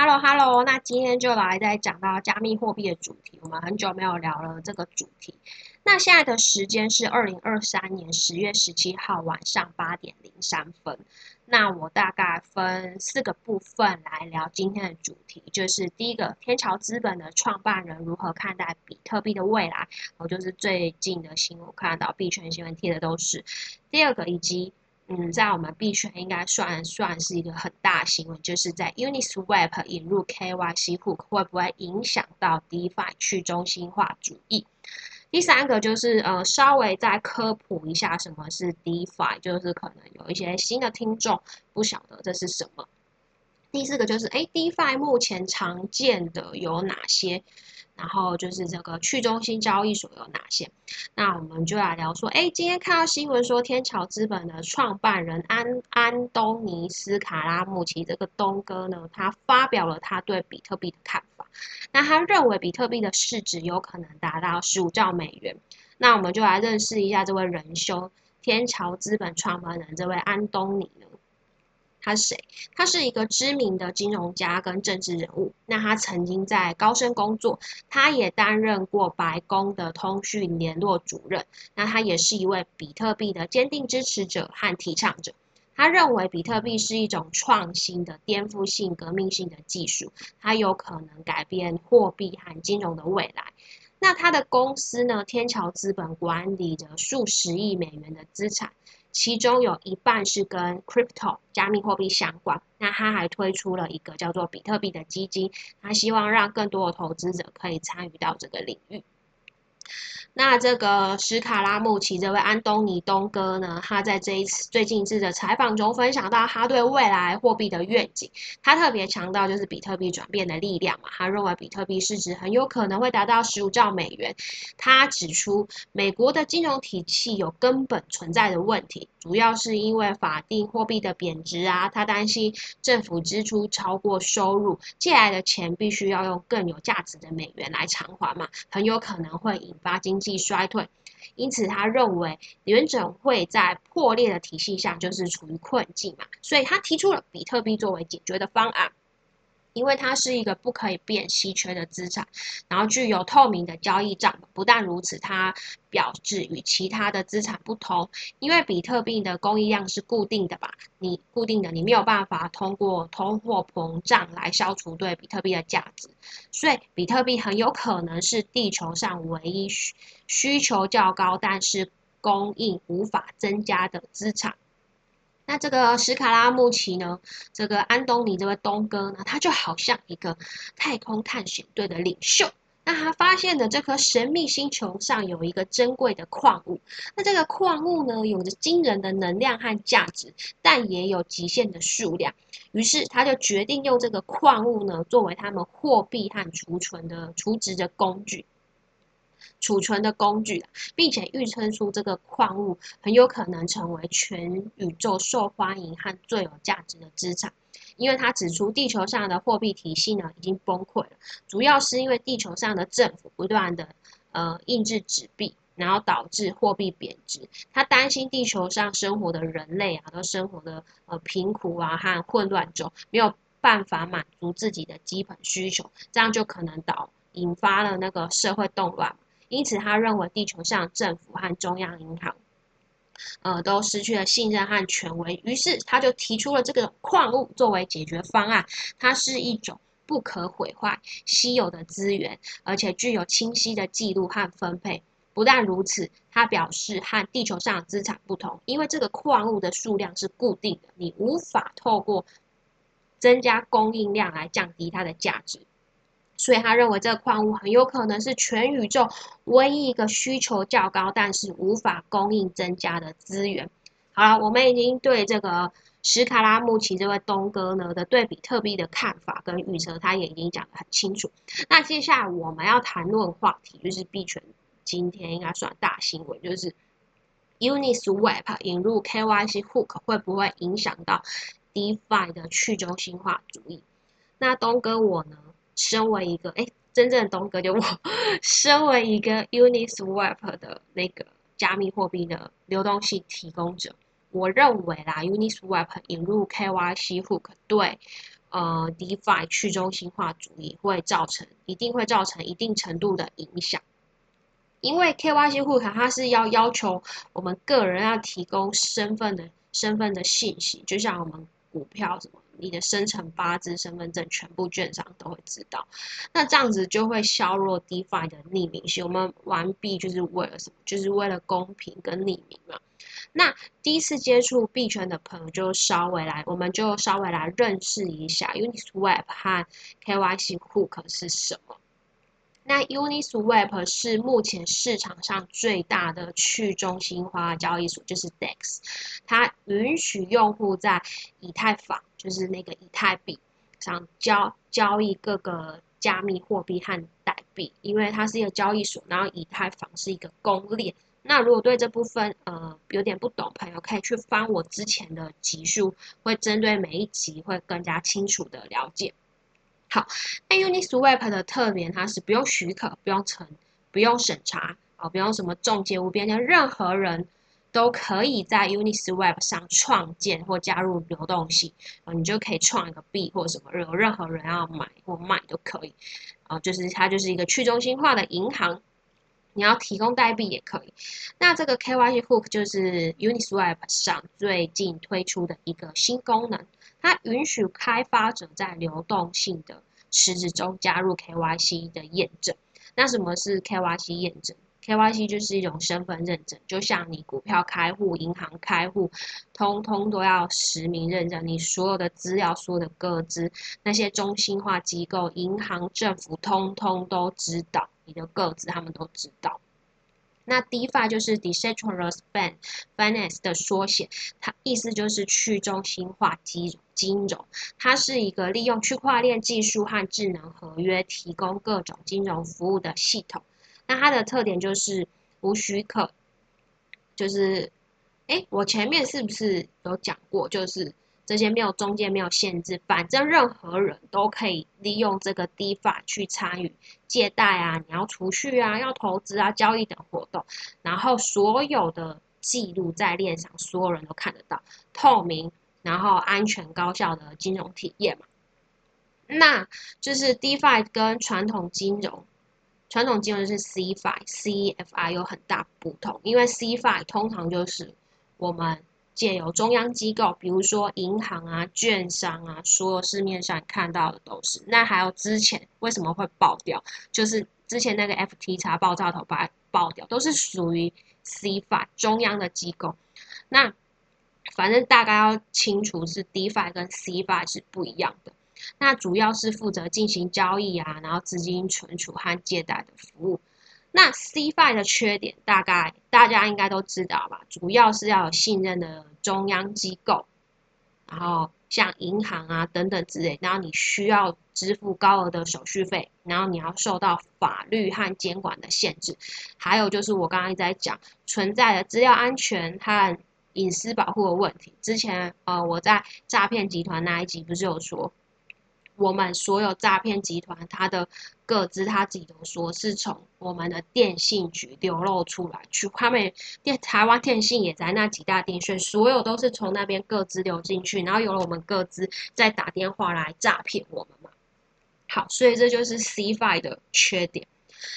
Hello Hello，那今天就来再讲到加密货币的主题。我们很久没有聊了这个主题。那现在的时间是二零二三年十月十七号晚上八点零三分。那我大概分四个部分来聊今天的主题，就是第一个，天朝资本的创办人如何看待比特币的未来，我就是最近的新闻看到币圈新闻贴的都是。第二个，以及嗯，在我们币圈应该算算是一个很大新闻，就是在 Uniswap 引入 KYC hook 会不会影响到 DeFi 去中心化主义？第三个就是呃，稍微再科普一下什么是 DeFi，就是可能有一些新的听众不晓得这是什么。第四个就是哎，DeFi 目前常见的有哪些？然后就是这个去中心交易所有哪些？那我们就来聊说，哎，今天看到新闻说，天桥资本的创办人安安东尼斯卡拉穆奇这个东哥呢，他发表了他对比特币的看法。那他认为比特币的市值有可能达到十五兆美元。那我们就来认识一下这位仁兄，天桥资本创办人这位安东尼呢。他是谁？他是一个知名的金融家跟政治人物。那他曾经在高盛工作，他也担任过白宫的通讯联络主任。那他也是一位比特币的坚定支持者和提倡者。他认为比特币是一种创新的、颠覆性、革命性的技术，它有可能改变货币和金融的未来。那他的公司呢？天桥资本管理着数十亿美元的资产。其中有一半是跟 crypto 加密货币相关，那他还推出了一个叫做比特币的基金，他希望让更多的投资者可以参与到这个领域。那这个史卡拉穆奇这位安东尼东哥呢，他在这一次最近一次的采访中分享到他对未来货币的愿景。他特别强调就是比特币转变的力量嘛，他认为比特币市值很有可能会达到十五兆美元。他指出，美国的金融体系有根本存在的问题，主要是因为法定货币的贬值啊。他担心政府支出超过收入，借来的钱必须要用更有价值的美元来偿还嘛，很有可能会引发经济。衰退，因此他认为联准会在破裂的体系下就是处于困境嘛，所以他提出了比特币作为解决的方案。因为它是一个不可以变稀缺的资产，然后具有透明的交易账。不但如此，它表示与其他的资产不同。因为比特币的供应量是固定的吧？你固定的，你没有办法通过通货膨胀来消除对比特币的价值。所以，比特币很有可能是地球上唯一需需求较高，但是供应无法增加的资产。那这个史卡拉穆奇呢？这个安东尼这位东哥呢？他就好像一个太空探险队的领袖。那他发现的这颗神秘星球上有一个珍贵的矿物。那这个矿物呢，有着惊人的能量和价值，但也有极限的数量。于是他就决定用这个矿物呢，作为他们货币和储存的储值的工具。储存的工具，并且预测出这个矿物很有可能成为全宇宙受欢迎和最有价值的资产，因为他指出地球上的货币体系呢已经崩溃了，主要是因为地球上的政府不断的呃印制纸币，然后导致货币贬值。他担心地球上生活的人类啊都生活的呃贫苦啊和混乱中，没有办法满足自己的基本需求，这样就可能导引发了那个社会动乱。因此，他认为地球上政府和中央银行，呃，都失去了信任和权威。于是，他就提出了这个矿物作为解决方案。它是一种不可毁坏、稀有的资源，而且具有清晰的记录和分配。不但如此，他表示和地球上的资产不同，因为这个矿物的数量是固定的，你无法透过增加供应量来降低它的价值。所以他认为这个矿物很有可能是全宇宙唯一一个需求较高，但是无法供应增加的资源。好了，我们已经对这个史卡拉穆奇这位东哥呢的对比特币的看法跟预测，他也已经讲得很清楚。那接下来我们要谈论话题就是币圈今天应该算大新闻，就是 Uniswap 引入 KYC hook 会不会影响到 DeFi 的去中心化主义？那东哥我呢？身为一个哎，真正的东哥就我，身为一个 Uniswap 的那个加密货币的流动性提供者，我认为啦，Uniswap 引入 KYC hook 对呃，DeFi 去中心化主义会造成，一定会造成一定程度的影响。因为 KYC Hook 它是要要求我们个人要提供身份的身份的信息，就像我们股票什么，你的生辰八字、身份证全部券商都会知道。那这样子就会削弱 DeFi 的匿名性。我们玩币就是为了什么？就是为了公平跟匿名嘛。那第一次接触币圈的朋友就稍微来，我们就稍微来认识一下 Uniswap 和 KYC Hook 是什么。那 Uniswap 是目前市场上最大的去中心化交易所，就是 DEX，它允许用户在以太坊，就是那个以太币上交交易各个加密货币和代币，因为它是一个交易所，然后以太坊是一个公链。那如果对这部分呃有点不懂，朋友可以去翻我之前的集数，会针对每一集会更加清楚的了解。好，那 Uniswap 的特点，它是不用许可、不用成、不用审查啊，不用什么中介无边界，任何人都可以在 Uniswap 上创建或加入流动性啊，你就可以创一个币或什么，有任何人要买或卖都可以啊，就是它就是一个去中心化的银行。你要提供代币也可以。那这个 KYC Hook 就是 Uniswap 上最近推出的一个新功能，它允许开发者在流动性的池子中加入 KYC 的验证。那什么是 KYC 验证？KYC 就是一种身份认证，就像你股票开户、银行开户，通通都要实名认证，你所有的资料、所有的个资，那些中心化机构、银行、政府，通通都知道。你的个资他们都知道。那 DeFi 就是 Decentralized Finance 的缩写，它意思就是去中心化金金融。它是一个利用区块链技术和智能合约提供各种金融服务的系统。那它的特点就是无许可，就是，哎，我前面是不是有讲过？就是。这些没有中介，没有限制，反正任何人都可以利用这个 DeFi 去参与借贷啊，你要储蓄啊，要投资啊，交易等活动，然后所有的记录在链上，所有人都看得到，透明，然后安全高效的金融体验嘛。那就是 DeFi 跟传统金融，传统金融是 CFI，CFI 有很大不同，因为 CFI 通常就是我们。借由中央机构，比如说银行啊、券商啊，所有市面上看到的都是。那还有之前为什么会爆掉？就是之前那个 FTX 爆炸头把爆掉，都是属于 CFI 中央的机构。那反正大概要清楚是 DFI 跟 CFI 是不一样的。那主要是负责进行交易啊，然后资金存储和借贷的服务。那 CFI 的缺点大概大家应该都知道吧，主要是要有信任的中央机构，然后像银行啊等等之类，然后你需要支付高额的手续费，然后你要受到法律和监管的限制，还有就是我刚刚在讲存在的资料安全和隐私保护的问题。之前呃我在诈骗集团那一集不是有说。我们所有诈骗集团，他的各自他自己都说是从我们的电信局流露出来，去他们电台湾电信也在那几大电讯，所有都是从那边各自流进去，然后有了我们各自再打电话来诈骗我们嘛。好，所以这就是 CFI 的缺点。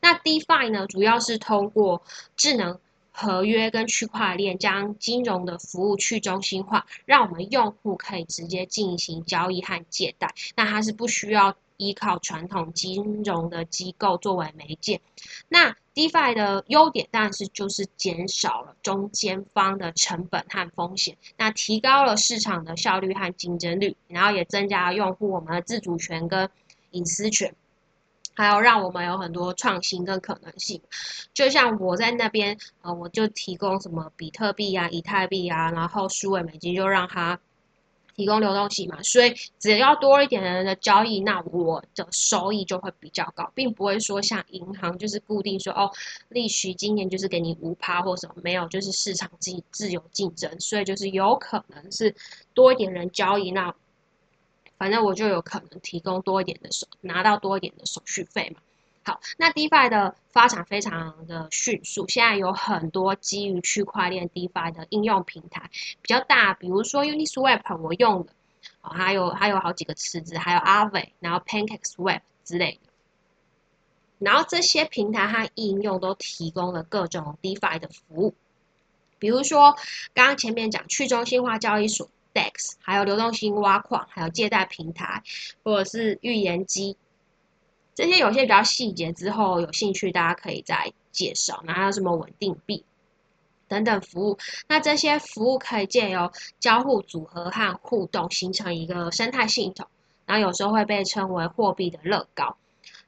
那 DeFi 呢，主要是通过智能。合约跟区块链将金融的服务去中心化，让我们用户可以直接进行交易和借贷。那它是不需要依靠传统金融的机构作为媒介。那 DeFi 的优点当然是就是减少了中间方的成本和风险，那提高了市场的效率和竞争率，然后也增加了用户我们的自主权跟隐私权。还有让我们有很多创新跟可能性，就像我在那边，呃，我就提供什么比特币啊、以太币啊，然后数位美金就让它提供流动性嘛，所以只要多一点人的交易，那我的收益就会比较高，并不会说像银行就是固定说哦，利息今年就是给你五趴或什么，没有，就是市场自自由竞争，所以就是有可能是多一点人交易那。反正我就有可能提供多一点的手，拿到多一点的手续费嘛。好，那 DeFi 的发展非常的迅速，现在有很多基于区块链 DeFi 的应用平台，比较大，比如说 Uniswap 我用的，哦，还有还有好几个池子，还有 Aave，然后 PancakeSwap 之类的。然后这些平台和应用都提供了各种 DeFi 的服务，比如说刚刚前面讲去中心化交易所 DEX，还有流动性挖矿，还有借贷平台，或者是预言机。这些有些比较细节，之后有兴趣大家可以再介绍。然后还有什么稳定币等等服务，那这些服务可以借由交互组合和互动形成一个生态系统，然后有时候会被称为货币的乐高。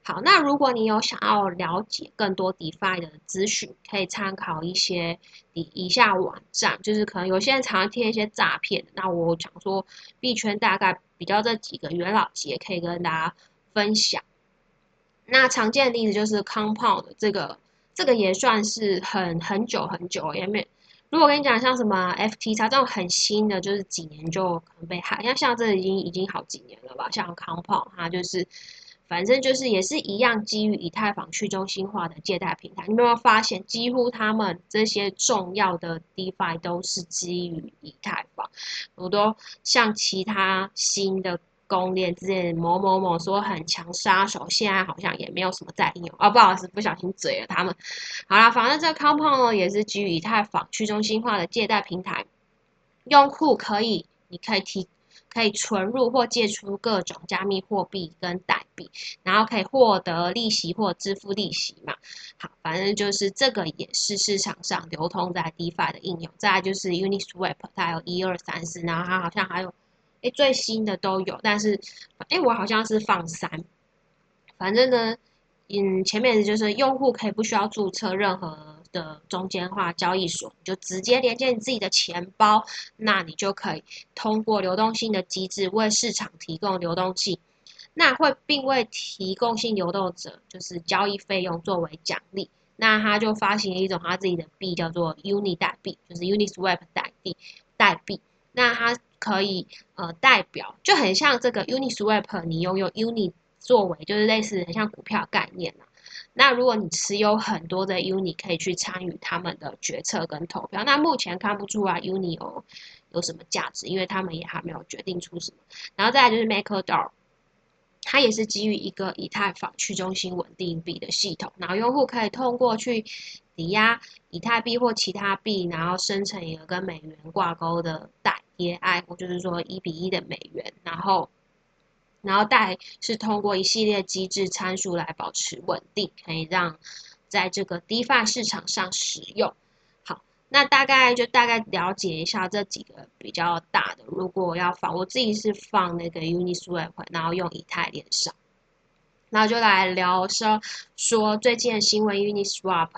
好，那如果你有想要了解更多 DeFi 的资讯，可以参考一些以以下网站，就是可能有些人常常贴一些诈骗。那我想说，币圈大概比较这几个元老级，可以跟大家分享。那常见的例子就是 Compound 这个，这个也算是很很久很久，也没。如果跟你讲像什么 FTX 这种很新的，就是几年就可能被害，像像这已经已经好几年了吧。像 Compound 它就是，反正就是也是一样基于以太坊去中心化的借贷平台。你有没有发现，几乎他们这些重要的 DeFi 都是基于以太坊，我都像其他新的。公链之类某某某说很强杀手，现在好像也没有什么在应用哦，不好意思，不小心嘴了他们。好啦，反正这个 Compound 呢也是基于以太坊去中心化的借贷平台，用户可以，你可以提，可以存入或借出各种加密货币跟代币，然后可以获得利息或支付利息嘛。好，反正就是这个也是市场上流通在 DeFi 的应用。再来就是 Uniswap，它有一二三四，然后它好像还有。哎，最新的都有，但是，哎，我好像是放三。反正呢，嗯，前面就是用户可以不需要注册任何的中间化交易所，你就直接连接你自己的钱包，那你就可以通过流动性的机制为市场提供流动性，那会并为提供性流动者就是交易费用作为奖励，那他就发行了一种他自己的币，叫做 Uni 代币，就是 Uniswap 代币代币，那它。可以呃代表就很像这个 Uniswap，你拥有 Uni 作为就是类似很像股票概念嘛。那如果你持有很多的 Uni，可以去参与他们的决策跟投票。那目前看不出来 Uni 有有什么价值，因为他们也还没有决定出什么。然后再来就是 MakerDAO，它也是基于一个以太坊去中心稳定币的系统，然后用户可以通过去抵押以太币或其他币，然后生成一个跟美元挂钩的代。也爱，我就是说一比一的美元，然后，然后贷是通过一系列机制参数来保持稳定，可以让在这个 DeFi 市场上使用。好，那大概就大概了解一下这几个比较大的。如果要放，我自己是放那个 Uniswap，然后用以太链上，然后就来聊说说最近的新闻 Uniswap，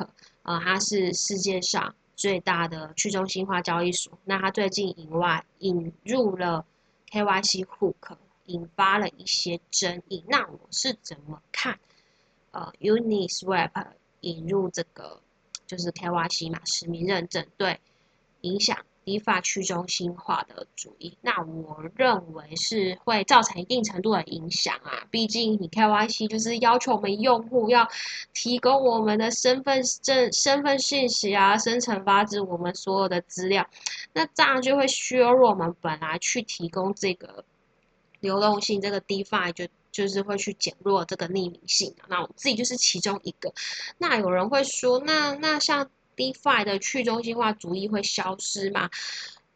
呃，它是世界上。最大的去中心化交易所，那它最近引外引入了 KYC hook，引发了一些争议。那我是怎么看？呃，Uniswap 引入这个就是 KYC 嘛，实名认证对影响。DeFi 去中心化的主义，那我认为是会造成一定程度的影响啊。毕竟你 KYC 就是要求我们用户要提供我们的身份证、身份信息啊，生成发自我们所有的资料，那这样就会削弱我们本来去提供这个流动性，这个 DeFi 就就是会去减弱这个匿名性。那我自己就是其中一个。那有人会说，那那像。DeFi 的去中心化主义会消失吗？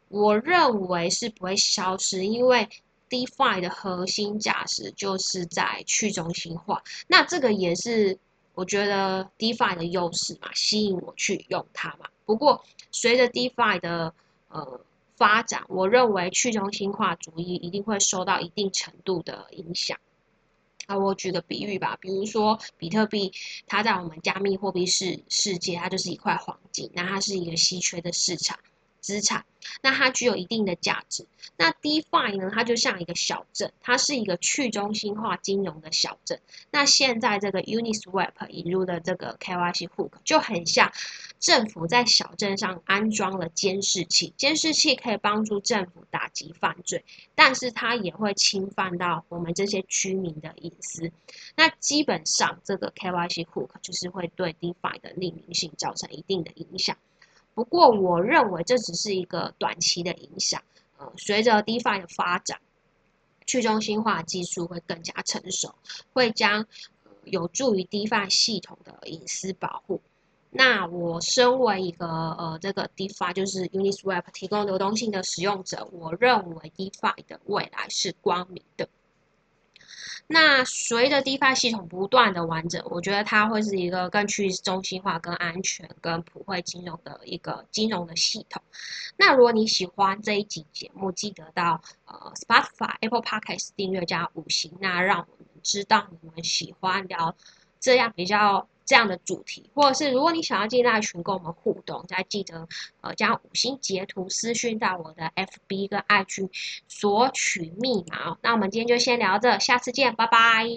我认为是不会消失，因为 DeFi 的核心价值就是在去中心化。那这个也是我觉得 DeFi 的优势嘛，吸引我去用它嘛。不过随着 DeFi 的呃发展，我认为去中心化主义一定会受到一定程度的影响。啊，我举个比喻吧，比如说比特币，它在我们加密货币世世界，它就是一块黄金，那它是一个稀缺的市场资产，那它具有一定的价值。那 DeFi 呢，它就像一个小镇，它是一个去中心化金融的小镇。那现在这个 Uniswap 引入的这个 KYC hook 就很像。政府在小镇上安装了监视器，监视器可以帮助政府打击犯罪，但是它也会侵犯到我们这些居民的隐私。那基本上，这个 KYC hook 就是会对 DeFi 的匿名性造成一定的影响。不过，我认为这只是一个短期的影响。呃，随着 DeFi 的发展，去中心化技术会更加成熟，会将有助于 DeFi 系统的隐私保护。那我身为一个呃这个 DeFi 就是 Uniswap 提供流动性的使用者，我认为 DeFi 的未来是光明的。那随着 DeFi 系统不断的完整，我觉得它会是一个更去中心化、更安全、更普惠金融的一个金融的系统。那如果你喜欢这一集节目，记得到呃 Spotify、Apple Podcast 订阅加五星，那让我们知道你们喜欢聊这样比较。这样的主题，或者是如果你想要进那群跟我们互动，再记得呃将五星截图私讯到我的 FB 跟 IG 索取密码。那我们今天就先聊这，下次见，拜拜。